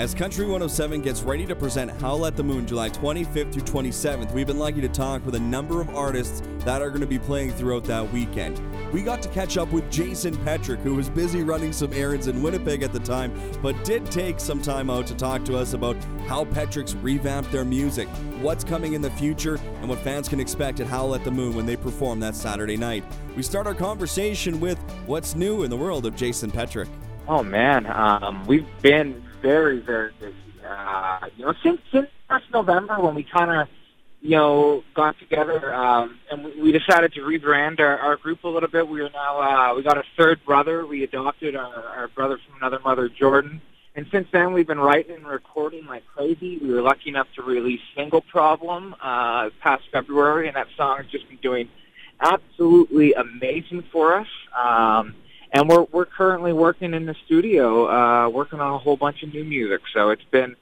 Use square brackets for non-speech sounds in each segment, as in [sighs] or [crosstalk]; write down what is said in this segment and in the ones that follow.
As Country 107 gets ready to present Howl at the Moon July 25th through 27th, we've been lucky to talk with a number of artists that are going to be playing throughout that weekend. We got to catch up with Jason Petric, who was busy running some errands in Winnipeg at the time, but did take some time out to talk to us about how Petric's revamped their music, what's coming in the future, and what fans can expect at Howl at the Moon when they perform that Saturday night. We start our conversation with what's new in the world of Jason Petric. Oh man, um, we've been very, very busy. Uh, you know, since since last November when we kind of, you know, got together um, and we, decided to rebrand our, our group a little bit. We are now uh, we got a third brother. We adopted our, our brother from another mother, Jordan. And since then, we've been writing and recording like crazy. We were lucky enough to release "Single Problem" uh, past February, and that song has just been doing absolutely amazing for us. Um, and we're we're currently working in the studio, uh, working on a whole bunch of new music. So it's been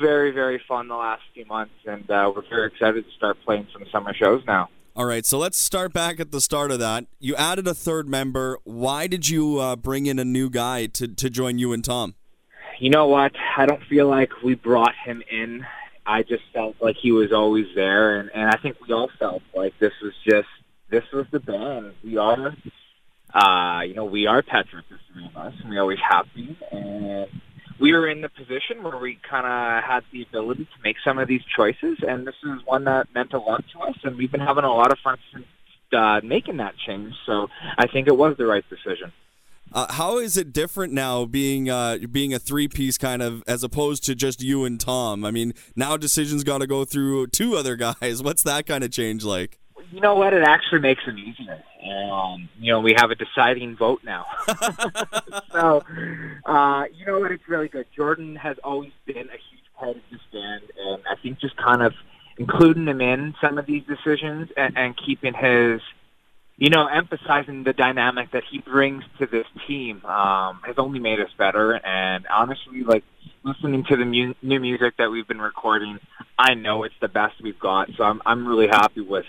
very very fun the last few months, and uh, we're very excited to start playing some summer shows now. All right, so let's start back at the start of that. You added a third member. Why did you uh, bring in a new guy to, to join you and Tom? You know what? I don't feel like we brought him in. I just felt like he was always there, and, and I think we all felt like this was just this was the band. We are uh, you know, we are Petric, the three of us, and we always have been. And we were in the position where we kind of had the ability to make some of these choices, and this is one that meant a lot to us, and we've been having a lot of fun since uh, making that change. So I think it was the right decision. Uh, how is it different now being uh, being a three piece kind of as opposed to just you and Tom? I mean, now decisions got to go through two other [laughs] guys. What's that kind of change like? You know what? It actually makes it easier. Um, you know, we have a deciding vote now. [laughs] [laughs] so, uh, you know what? It's really good. Jordan has always been a huge part of this band, and I think just kind of including him in some of these decisions and, and keeping his, you know, emphasizing the dynamic that he brings to this team um, has only made us better. And honestly, like listening to the mu- new music that we've been recording, I know it's the best we've got. So I'm I'm really happy with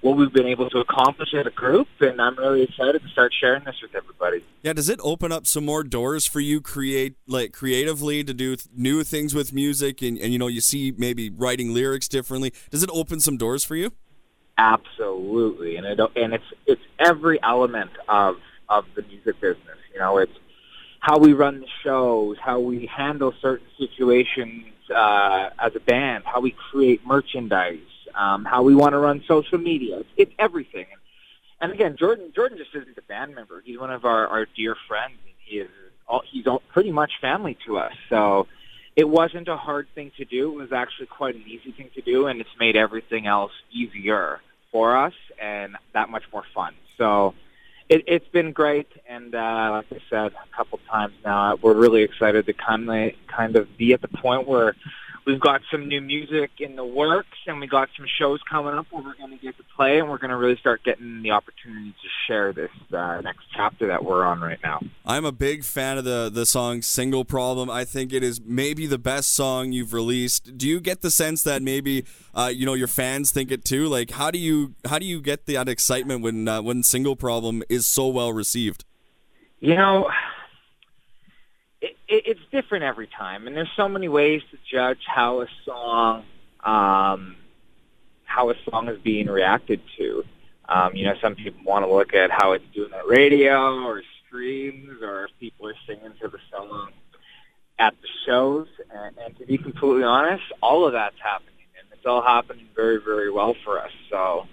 what we've been able to accomplish as a group, and I'm really excited to start sharing this with everybody. Yeah, does it open up some more doors for you create like creatively to do th- new things with music, and, and you know you see maybe writing lyrics differently? Does it open some doors for you? Absolutely, and it and it's it's every element of of the music business. You know, it's how we run the shows, how we handle certain situations uh, as a band, how we create merchandise um, how we want to run social media. It's, everything. And again, Jordan Jordan just isn't a band member. He's one of our, our dear friends. And he is all, he's all, pretty much family to us. So it wasn't a hard thing to do. It was actually quite an easy thing to do, and it's made everything else easier for us and that much more fun. So it, it's been great, and uh, like I said a couple times now, we're really excited to kind of kind of be at the point where We've got some new music in the works, and we got some shows coming up where we're going to get to play, and we're going to really start getting the opportunity to share this uh, next chapter that we're on right now. I'm a big fan of the the song "Single Problem." I think it is maybe the best song you've released. Do you get the sense that maybe uh, you know your fans think it too? Like, how do you how do you get that excitement when uh, when "Single Problem" is so well received? You know it, it's different every time, and there's so many ways to judge how a song, um, how a song is being reacted to. Um, you know, some people want to look at how it's doing at radio or streams, or if people are singing to the song at the shows. And, and to be completely honest, all of that's happening, and it's all happening very, very well for us. So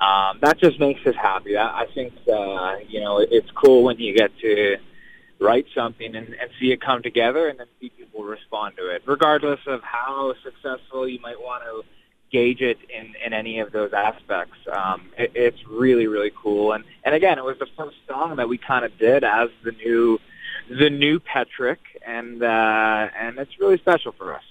um, that just makes us happy. I, I think uh, you know it's cool when you get to write something and, and see it come together and then see people respond to it, regardless of how successful you might want to gauge it in, in any of those aspects. Um, it, it's really, really cool. And, and again, it was the first song that we kind of did as the new, the new Petric and, uh, and it's really special for us.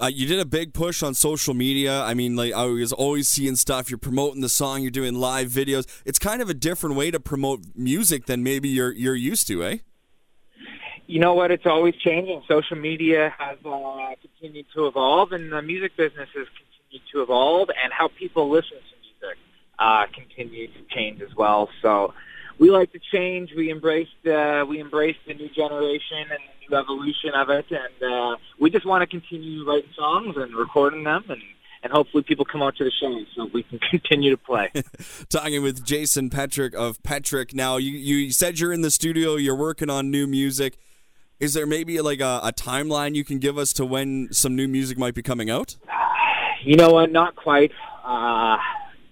Uh, you did a big push on social media. I mean, like I was always seeing stuff. You're promoting the song. You're doing live videos. It's kind of a different way to promote music than maybe you're you're used to, eh? You know what? It's always changing. Social media has uh, continued to evolve, and the music business has continued to evolve, and how people listen to music uh, to change as well. So we like to change. We embraced uh, we embraced the new generation and the new evolution of it, and uh, we just want to continue writing songs and recording them and and hopefully people come out to the show so we can [laughs] continue to play. [laughs] Talking with Jason Petric of Petric. Now, you, you said you're in the studio, you're working on new music. Is there maybe like a, a timeline you can give us to when some new music might be coming out? You know what? Not quite. Uh,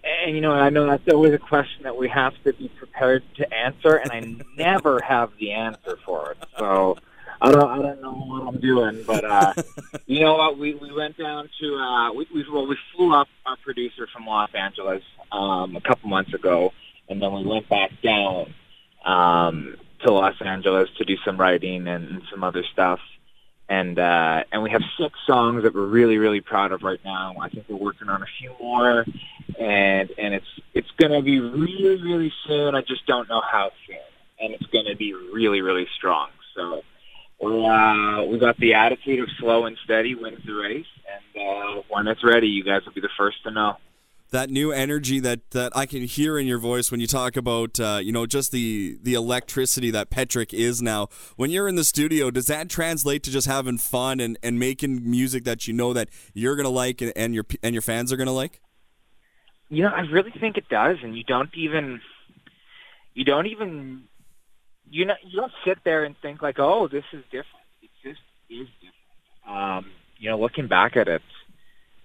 and you know, I know that's always a question that we have to be prepared to answer, and I [laughs] never have the answer for it. So I don't I don't know what I'm doing, but uh, [laughs] you know what? We we went down to uh, we, we well we flew up our producer from Los Angeles um, a couple months ago, and then we went back down um, to Los Angeles to do some writing and, and some other stuff. And uh, and we have six songs that we're really really proud of right now. I think we're working on a few more, and and it's it's gonna be really really soon. I just don't know how soon, and it's gonna be really really strong. So we uh, we got the attitude of slow and steady wins the race, and uh, when it's ready, you guys will be the first to know. That new energy that, that I can hear in your voice when you talk about, uh, you know, just the the electricity that Petric is now. When you're in the studio, does that translate to just having fun and, and making music that you know that you're gonna like and, and your and your fans are gonna like? You know, I really think it does, and you don't even you don't even you know you don't sit there and think like, oh, this is different. It just is different. Um, you know, looking back at it,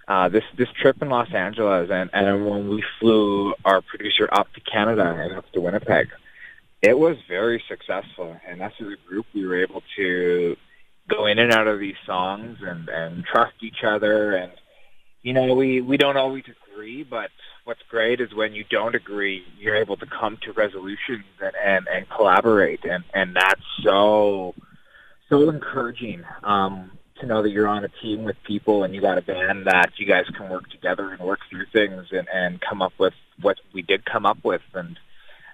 uh, this this trip in Los Angeles and and when we flew our producer up to Canada and up to Winnipeg, it was very successful. And as a group we were able to go in and out of these songs and and trust each other and you know we we don't always agree but what's great is when you don't agree, you're able to come to resolutions and, and, and collaborate. And, and that's so, so encouraging um, to know that you're on a team with people and you got a band that you guys can work together and work through things and, and come up with what we did come up with. And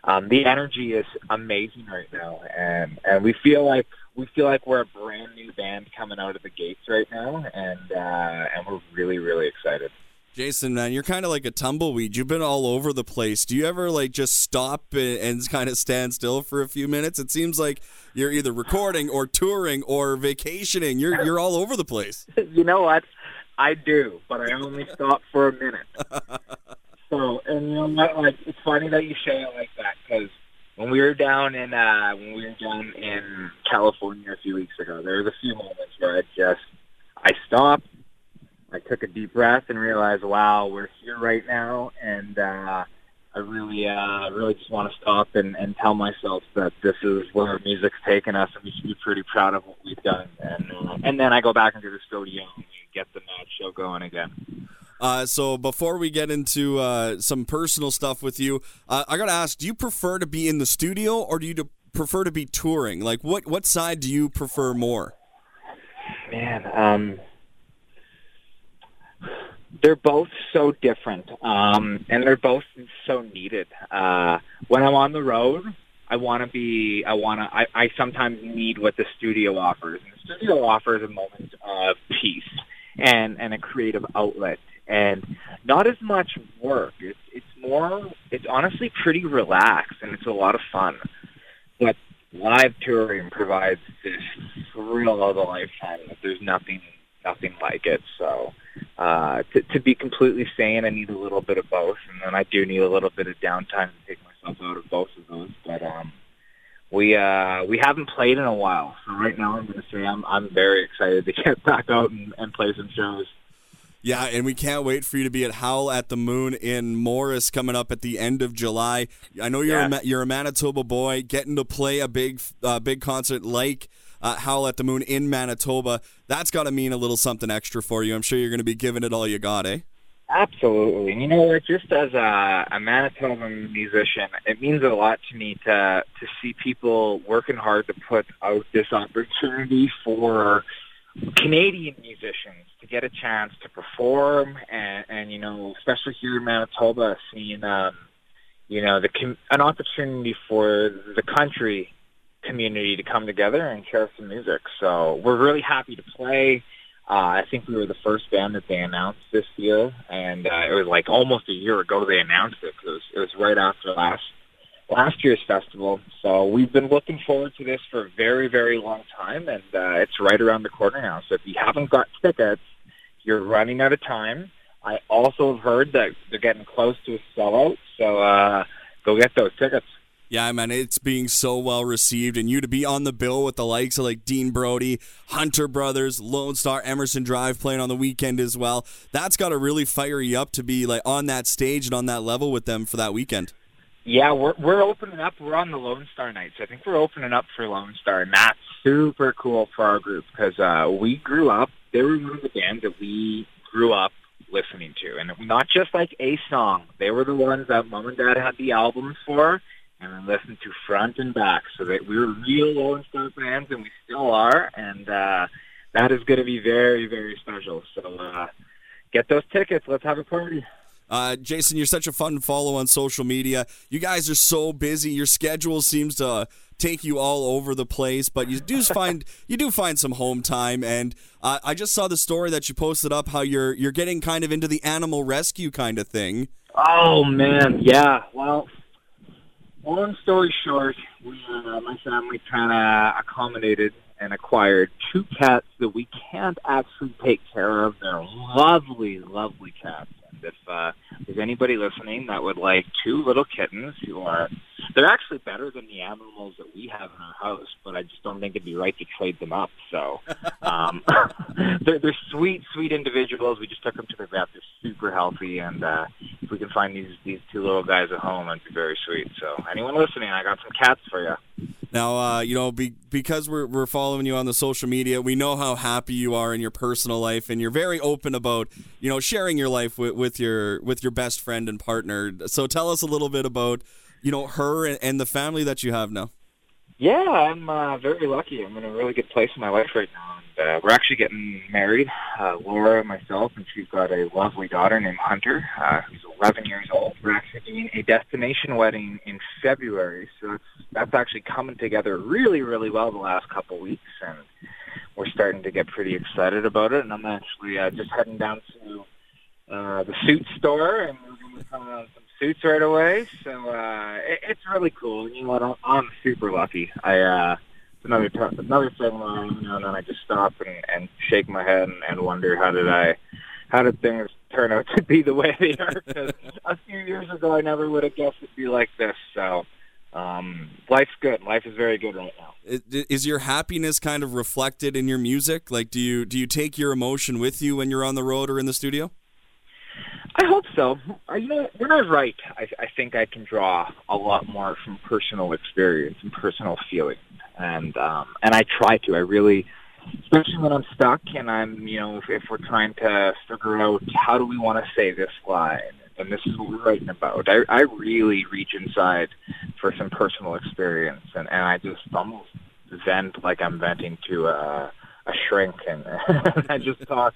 um, the energy is amazing right now. And, and we feel like we feel like we're a brand new band coming out of the gates right now, and uh, and we're really really excited. Jason, man, you're kind of like a tumbleweed. You've been all over the place. Do you ever like just stop and, [laughs] and kind of stand still for a few minutes? It seems like you're either recording or touring or vacationing. You're you're all over the place. [laughs] you know what? I do, but I only stop for a minute. [laughs] so, and you know what? Like, it's funny that you say it like that because when we were down in uh, when we were down in California a few weeks ago, there was a few moments where I just I stopped took a deep breath and realized, wow, we're here right now, and uh, I really, uh, really just want to stop and, and tell myself that this is where music's taken us, and we should be pretty proud of what we've done. And uh, and then I go back into the studio and get the mad show going again. Uh, so before we get into uh, some personal stuff with you, uh, I gotta ask: Do you prefer to be in the studio or do you prefer to be touring? Like, what what side do you prefer more? Man, um, they're both so different, um, and they're both so needed. Uh, when I'm on the road, I want to be. I want to. I, I sometimes need what the studio offers. And the studio offers a moment of peace and and a creative outlet, and not as much work. It's it's more. It's honestly pretty relaxed, and it's a lot of fun. But live touring provides this thrill of a lifetime. There's nothing nothing like it. So uh, to, to be completely sane, I need a little bit of both, and then I do need a little bit of downtime to take myself out of both of those. But um, we uh, we haven't played in a while, so right now I'm going to say I'm I'm very excited to get [laughs] back out and, and play some shows. Yeah, and we can't wait for you to be at Howl at the Moon in Morris coming up at the end of July. I know you're yeah. a, you're a Manitoba boy, getting to play a big uh, big concert like uh, Howl at the Moon in Manitoba. That's got to mean a little something extra for you. I'm sure you're going to be giving it all you got, eh? Absolutely. And you know what? Just as a, a musician, it means a lot to me to to see people working hard to put out this opportunity for Canadian musicians to get a chance to perform, and, and you know, especially here in Manitoba, seeing um, you know the an opportunity for the country community to come together and share some music. So we're really happy to play. Uh, I think we were the first band that they announced this year, and uh, it was like almost a year ago they announced it because it was, it was right after last last year's festival. So we've been looking forward to this for a very, very long time, and uh, it's right around the corner now. So if you haven't got tickets, you're running out of time. I also have heard that they're getting close to a sellout, so uh, go get those tickets. Yeah, man, it's being so well received, and you to be on the bill with the likes of like Dean Brody, Hunter Brothers, Lone Star, Emerson Drive playing on the weekend as well. That's got to really fire you up to be like on that stage and on that level with them for that weekend. Yeah, we're we're opening up. We're on the Lone Star nights. I think we're opening up for Lone Star, and that's super cool for our group because uh, we grew up. They were one of the bands that we grew up listening to, and not just like a song. They were the ones that mom and dad had the albums for and then listened to front and back. So that we were real Lone Star fans, and we still are, and uh, that is going to be very, very special. So uh, get those tickets. Let's have a party. Uh, Jason, you're such a fun follow on social media. You guys are so busy. Your schedule seems to take you all over the place, but you do find [laughs] you do find some home time. And uh, I just saw the story that you posted up how you're you're getting kind of into the animal rescue kind of thing. Oh man, yeah. Well, long story short, we, uh, my family kind of accommodated and acquired two cats that we can't actually take care of. They're lovely, lovely cats. And if uh, there's anybody listening that would like two little kittens who are, they're actually better than the animals that we have in our house, but I just don't think it'd be right to trade them up. So [laughs] um, [laughs] they're, they're sweet, sweet individuals. We just took them to the vet. They're super healthy, and uh, we can find these these two little guys at home, it'd be very sweet. So anyone listening, I got some cats for you. Now, uh, you know, be, because we're, we're following you on the social media, we know how happy you are in your personal life, and you're very open about, you know, sharing your life with, with your with your best friend and partner. So tell us a little bit about, you know, her and, and the family that you have now. Yeah, I'm uh, very lucky. I'm in a really good place in my life right now. Uh, we're actually getting married, uh, Laura and myself, and she's got a lovely daughter named Hunter, uh, who's 11 years old. We're actually doing a destination wedding in February, so that's, that's actually coming together really, really well the last couple weeks, and we're starting to get pretty excited about it. And I'm actually uh, just heading down to uh, the suit store, and to come out some suits right away. So uh, it, it's really cool. You know what? I'm, I'm super lucky. I uh, another t- another thing where you know, and then I just stop and, and shake my head and, and wonder how did I how did things turn out to be the way they are? Because a few years ago, I never would have guessed it'd be like this. So. Um, life's good. Life is very good right now. Is your happiness kind of reflected in your music? Like, do you do you take your emotion with you when you're on the road or in the studio? I hope so. I, you know, when I write, I, I think I can draw a lot more from personal experience and personal feeling, and um, and I try to. I really, especially when I'm stuck and I'm, you know, if, if we're trying to figure out how do we want to say this line, and this is what we're writing about. I, I really reach inside for some personal experience, and, and I just almost vent like I'm venting to a, a shrink, and, and [laughs] I just talk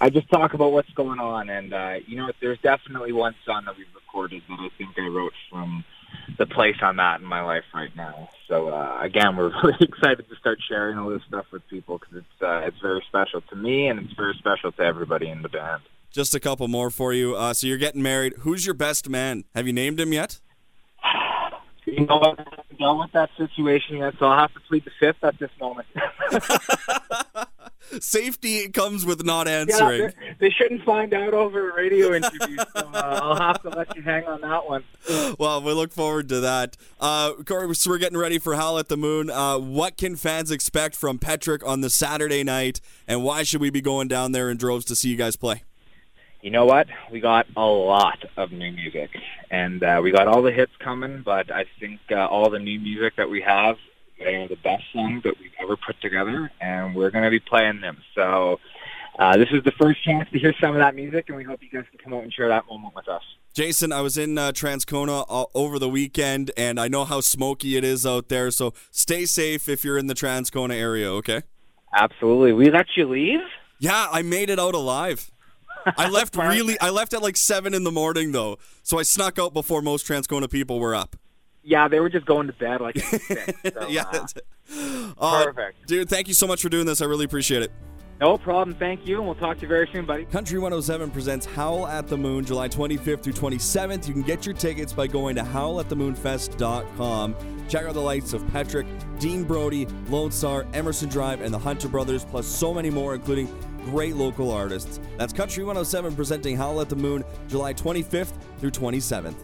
I just talk about what's going on, and uh, you know, there's definitely one song that we've recorded that I think I wrote from the place I'm at in my life right now. So uh, again, we're [laughs] really excited to start sharing all this stuff with people because it's uh, it's very special to me, and it's very special to everybody in the band. Just a couple more for you. Uh, so you're getting married. Who's your best man? Have you named him yet? [sighs] You know what? I'm done with that situation yet, so I'll have to plead the fifth at this moment. [laughs] [laughs] Safety comes with not answering. Yeah, they shouldn't find out over a radio interview, so uh, I'll have to let you hang on that one. [laughs] Well, we look forward to that. Uh, so we're getting ready for Howl at the Moon. Uh, what can fans expect from Petric on the Saturday night, and why should we be going down there in droves to see you guys play? You know what? We got a lot of new music, and uh, we got all the hits coming. But I think uh, all the new music that we have they are the best songs that we've ever put together, and we're going to be playing them. So uh, this is the first chance to hear some of that music, and we hope you guys can come out and share that moment with us. Jason, I was in uh, Transcona uh, over the weekend, and I know how smoky it is out there. So stay safe if you're in the Transcona area. Okay. Absolutely. We let you leave. Yeah, I made it out alive. I left [laughs] really. I left at like seven in the morning though, so I snuck out before most Transcona people were up. Yeah, they were just going to bed like six. So, [laughs] yeah, uh, uh, perfect, dude. Thank you so much for doing this. I really appreciate it. No problem. Thank you, and we'll talk to you very soon, buddy. Country 107 presents Howl at the Moon July 25th through 27th. You can get your tickets by going to howlatthemoonfest.com. Check out the lights of Petric, Dean Brody, Lone Star, Emerson Drive, and the Hunter Brothers, plus so many more, including great local artists. That's Country 107 presenting Howl at the Moon July 25th through 27th.